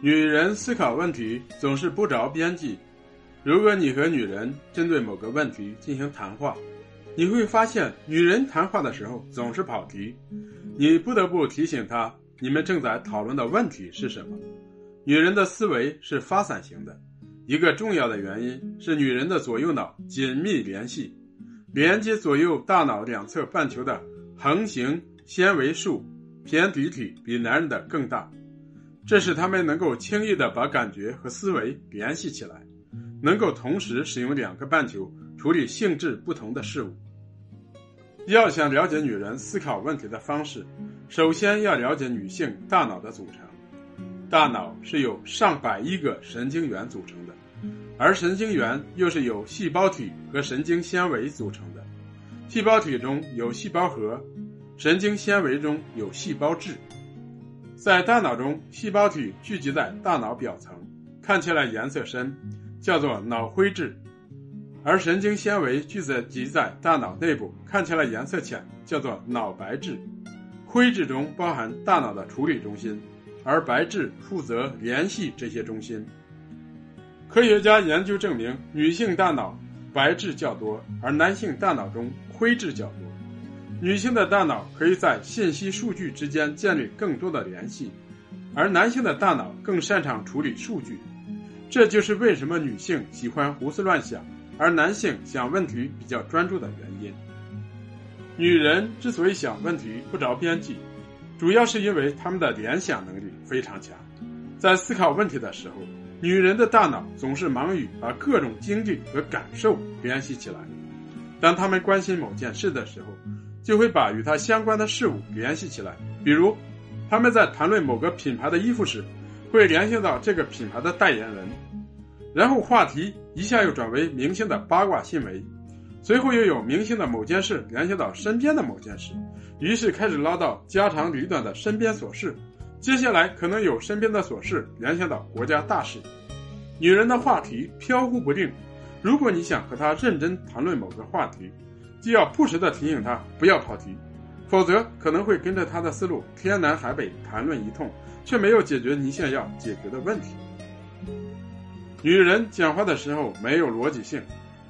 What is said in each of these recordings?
女人思考问题总是不着边际。如果你和女人针对某个问题进行谈话，你会发现女人谈话的时候总是跑题，你不得不提醒她，你们正在讨论的问题是什么。女人的思维是发散型的，一个重要的原因是女人的左右脑紧密联系，连接左右大脑两侧半球的横行纤维束胼胝体比男人的更大。这使他们能够轻易地把感觉和思维联系起来，能够同时使用两个半球处理性质不同的事物。要想了解女人思考问题的方式，首先要了解女性大脑的组成。大脑是由上百亿个神经元组成的，而神经元又是由细胞体和神经纤维组成的。细胞体中有细胞核，神经纤维中有细胞质。在大脑中，细胞体聚集在大脑表层，看起来颜色深，叫做脑灰质；而神经纤维聚集在大脑内部，看起来颜色浅，叫做脑白质。灰质中包含大脑的处理中心，而白质负责联系这些中心。科学家研究证明，女性大脑白质较多，而男性大脑中灰质较多。女性的大脑可以在信息数据之间建立更多的联系，而男性的大脑更擅长处理数据。这就是为什么女性喜欢胡思乱想，而男性想问题比较专注的原因。女人之所以想问题不着边际，主要是因为她们的联想能力非常强。在思考问题的时候，女人的大脑总是忙于把各种经历和感受联系起来。当她们关心某件事的时候，就会把与它相关的事物联系起来，比如，他们在谈论某个品牌的衣服时，会联想到这个品牌的代言人，然后话题一下又转为明星的八卦新闻，随后又有明星的某件事联想到身边的某件事，于是开始唠叨家长里短的身边琐事，接下来可能有身边的琐事联想到国家大事。女人的话题飘忽不定，如果你想和她认真谈论某个话题。既要不时地提醒他不要跑题，否则可能会跟着他的思路天南海北谈论一通，却没有解决你想要解决的问题。女人讲话的时候没有逻辑性，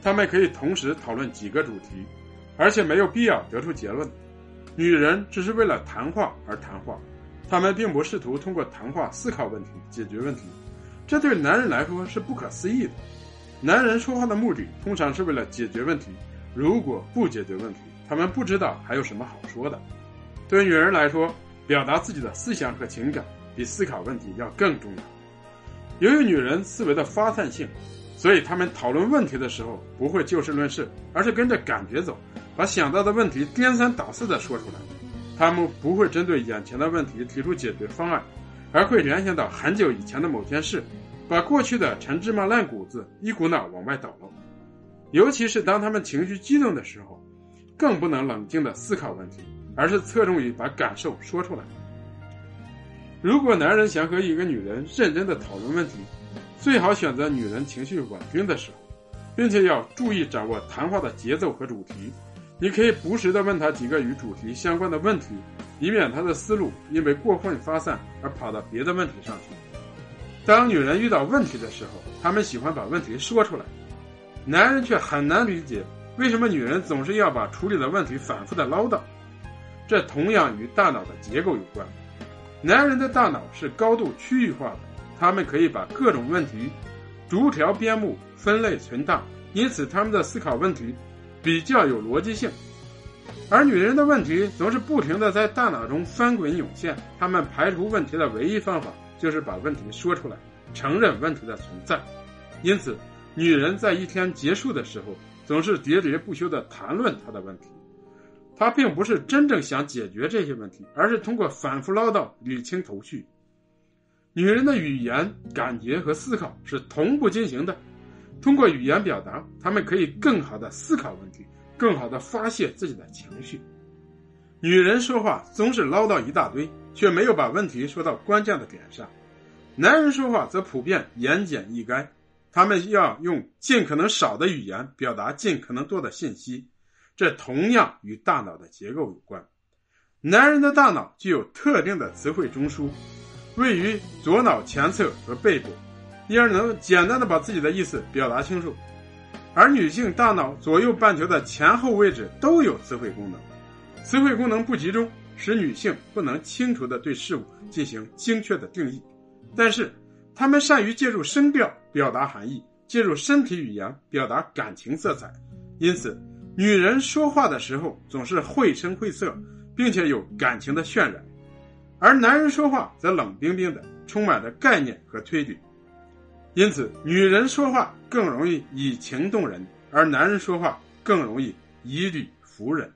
她们可以同时讨论几个主题，而且没有必要得出结论。女人只是为了谈话而谈话，她们并不试图通过谈话思考问题、解决问题，这对男人来说是不可思议的。男人说话的目的通常是为了解决问题。如果不解决问题，他们不知道还有什么好说的。对女人来说，表达自己的思想和情感比思考问题要更重要。由于女人思维的发散性，所以他们讨论问题的时候不会就事论事，而是跟着感觉走，把想到的问题颠三倒四的说出来。他们不会针对眼前的问题提出解决方案，而会联想到很久以前的某件事，把过去的陈芝麻烂谷子一股脑往外倒了。尤其是当他们情绪激动的时候，更不能冷静的思考问题，而是侧重于把感受说出来。如果男人想和一个女人认真的讨论问题，最好选择女人情绪稳定的时候，并且要注意掌握谈话的节奏和主题。你可以不时的问他几个与主题相关的问题，以免他的思路因为过分发散而跑到别的问题上去。当女人遇到问题的时候，她们喜欢把问题说出来。男人却很难理解，为什么女人总是要把处理的问题反复的唠叨。这同样与大脑的结构有关。男人的大脑是高度区域化的，他们可以把各种问题逐条编目、分类存档，因此他们的思考问题比较有逻辑性。而女人的问题总是不停的在大脑中翻滚涌现，他们排除问题的唯一方法就是把问题说出来，承认问题的存在。因此。女人在一天结束的时候，总是喋喋不休地谈论她的问题。她并不是真正想解决这些问题，而是通过反复唠叨理清头绪。女人的语言、感觉和思考是同步进行的。通过语言表达，她们可以更好地思考问题，更好地发泄自己的情绪。女人说话总是唠叨一大堆，却没有把问题说到关键的点上。男人说话则普遍言简意赅。他们要用尽可能少的语言表达尽可能多的信息，这同样与大脑的结构有关。男人的大脑具有特定的词汇中枢，位于左脑前侧和背部，因而能简单的把自己的意思表达清楚。而女性大脑左右半球的前后位置都有词汇功能，词汇功能不集中，使女性不能清楚的对事物进行精确的定义。但是，他们善于借助声调表达含义，借助身体语言表达感情色彩。因此，女人说话的时候总是绘声绘色，并且有感情的渲染。而男人说话则冷冰冰的，充满着概念和推理，因此女人说话更容易以情动人，而男人说话更容易以理服人。